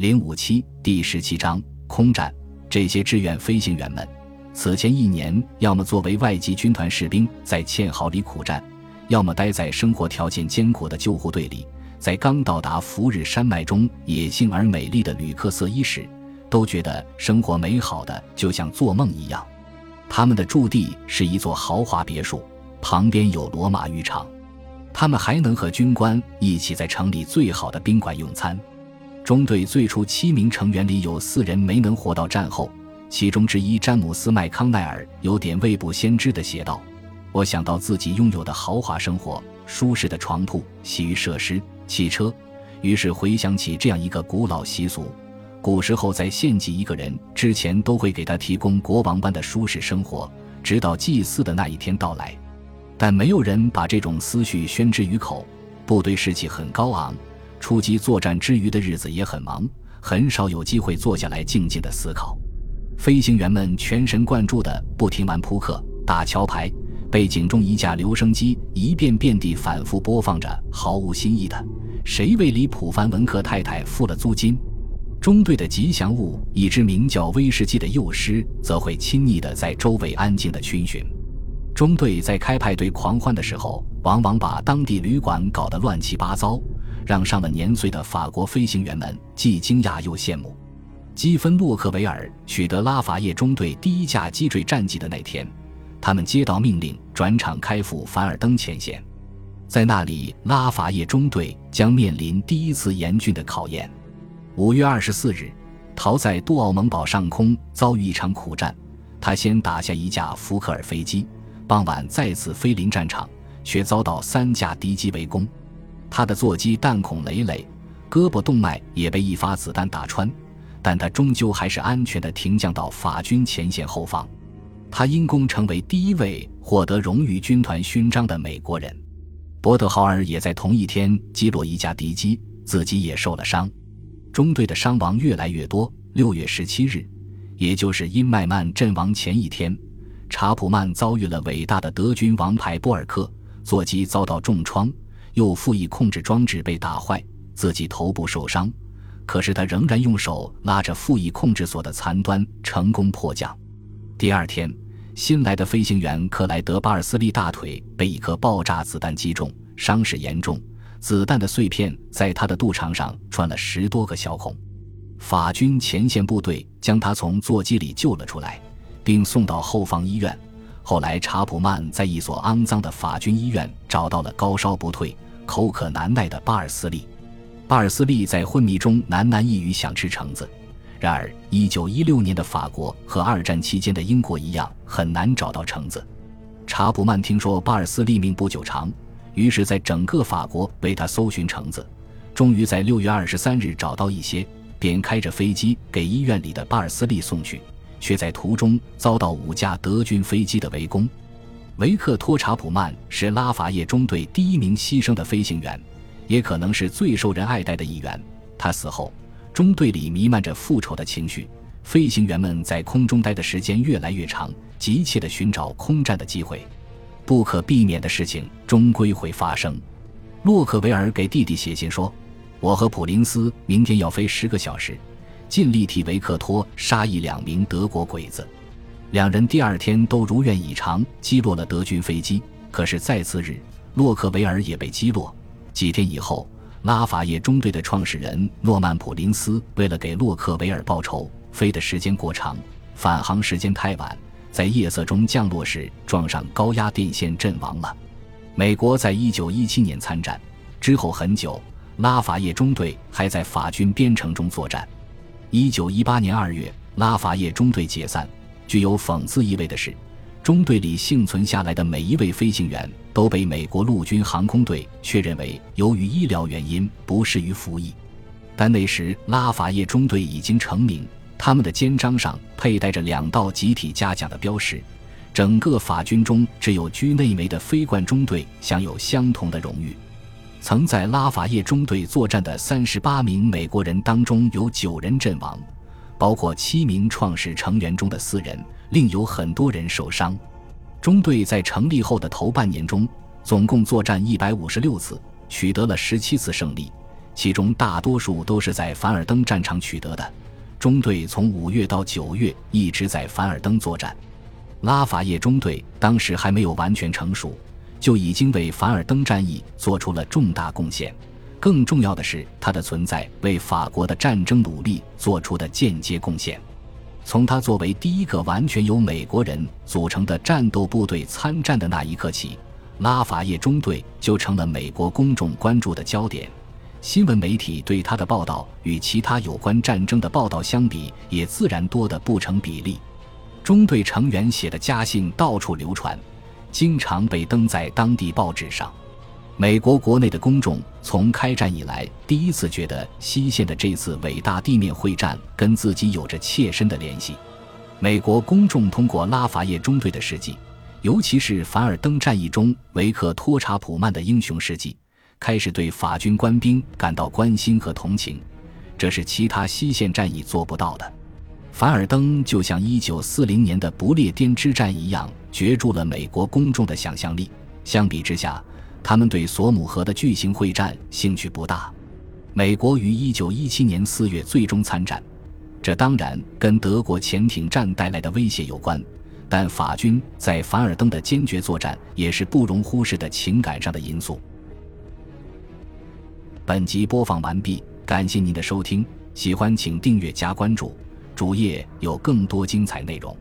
零五七第十七章空战。这些志愿飞行员们，此前一年要么作为外籍军团士兵在堑壕里苦战，要么待在生活条件艰苦的救护队里。在刚到达福日山脉中野性而美丽的旅客色伊时，都觉得生活美好的就像做梦一样。他们的驻地是一座豪华别墅，旁边有罗马浴场。他们还能和军官一起在城里最好的宾馆用餐。中队最初七名成员里有四人没能活到战后，其中之一詹姆斯·麦康奈尔有点未卜先知的写道：“我想到自己拥有的豪华生活、舒适的床铺、洗浴设施、汽车，于是回想起这样一个古老习俗：古时候在献祭一个人之前，都会给他提供国王般的舒适生活，直到祭祀的那一天到来。但没有人把这种思绪宣之于口。部队士气很高昂。”出击作战之余的日子也很忙，很少有机会坐下来静静的思考。飞行员们全神贯注地不停玩扑克、打桥牌，背景中一架留声机一遍遍地反复播放着毫无新意的“谁为李普凡文克太太付了租金”。中队的吉祥物一只名叫威士忌的幼狮，则会亲昵地在周围安静地逡巡。中队在开派对狂欢的时候，往往把当地旅馆搞得乱七八糟。让上了年岁的法国飞行员们既惊讶又羡慕。基芬洛克维尔取得拉法叶中队第一架击坠战绩的那天，他们接到命令，转场开赴凡尔登前线。在那里，拉法叶中队将面临第一次严峻的考验。五月二十四日，逃在杜奥蒙堡上空遭遇一场苦战。他先打下一架福克尔飞机，傍晚再次飞临战场，却遭到三架敌机围攻。他的座机弹孔累累，胳膊动脉也被一发子弹打穿，但他终究还是安全地停降到法军前线后方。他因功成为第一位获得荣誉军团勋章的美国人。伯德豪尔也在同一天击落一架敌机，自己也受了伤。中队的伤亡越来越多。六月十七日，也就是因麦曼阵亡前一天，查普曼遭遇了伟大的德军王牌波尔克，座机遭到重创。又副翼控制装置被打坏，自己头部受伤，可是他仍然用手拉着副翼控制锁的残端，成功迫降。第二天，新来的飞行员克莱德·巴尔斯利大腿被一颗爆炸子弹击中，伤势严重，子弹的碎片在他的肚肠上穿了十多个小孔。法军前线部队将他从座机里救了出来，并送到后方医院。后来，查普曼在一所肮脏的法军医院找到了高烧不退、口渴难耐的巴尔斯利。巴尔斯利在昏迷中喃喃一语，想吃橙子。然而，1916年的法国和二战期间的英国一样，很难找到橙子。查普曼听说巴尔斯利命不久长，于是在整个法国为他搜寻橙子。终于在6月23日找到一些，便开着飞机给医院里的巴尔斯利送去。却在途中遭到五架德军飞机的围攻。维克托·查普曼是拉法叶中队第一名牺牲的飞行员，也可能是最受人爱戴的一员。他死后，中队里弥漫着复仇的情绪，飞行员们在空中待的时间越来越长，急切地寻找空战的机会。不可避免的事情终归会发生。洛克维尔给弟弟写信说：“我和普林斯明天要飞十个小时。”尽力替维克托杀一两名德国鬼子，两人第二天都如愿以偿击落了德军飞机。可是再次日，洛克维尔也被击落。几天以后，拉法叶中队的创始人诺曼普林斯为了给洛克维尔报仇，飞的时间过长，返航时间太晚，在夜色中降落时撞上高压电线阵亡了。美国在一九一七年参战之后很久，拉法叶中队还在法军边城中作战。一九一八年二月，拉法叶中队解散。具有讽刺意味的是，中队里幸存下来的每一位飞行员都被美国陆军航空队确认为由于医疗原因不适于服役。但那时拉法叶中队已经成名，他们的肩章上佩戴着两道集体嘉奖的标识。整个法军中只有居内梅的飞冠中队享有相同的荣誉。曾在拉法叶中队作战的三十八名美国人当中，有九人阵亡，包括七名创始成员中的四人，另有很多人受伤。中队在成立后的头半年中，总共作战一百五十六次，取得了十七次胜利，其中大多数都是在凡尔登战场取得的。中队从五月到九月一直在凡尔登作战。拉法叶中队当时还没有完全成熟，就已经为凡尔登战役做出了重大贡献。更重要的是，它的存在为法国的战争努力做出的间接贡献。从他作为第一个完全由美国人组成的战斗部队参战的那一刻起，拉法叶中队就成了美国公众关注的焦点。新闻媒体对他的报道与其他有关战争的报道相比，也自然多得不成比例。中队成员写的家信到处流传，经常被登在当地报纸上。美国国内的公众从开战以来第一次觉得西线的这次伟大地面会战跟自己有着切身的联系。美国公众通过拉法叶中队的事迹，尤其是凡尔登战役中维克托·查普曼的英雄事迹，开始对法军官兵感到关心和同情，这是其他西线战役做不到的。凡尔登就像1940年的不列颠之战一样，攫住了美国公众的想象力。相比之下，他们对索姆河的巨型会战兴趣不大。美国于1917年4月最终参战，这当然跟德国潜艇战带来的威胁有关，但法军在凡尔登的坚决作战也是不容忽视的情感上的因素。本集播放完毕，感谢您的收听，喜欢请订阅加关注，主页有更多精彩内容。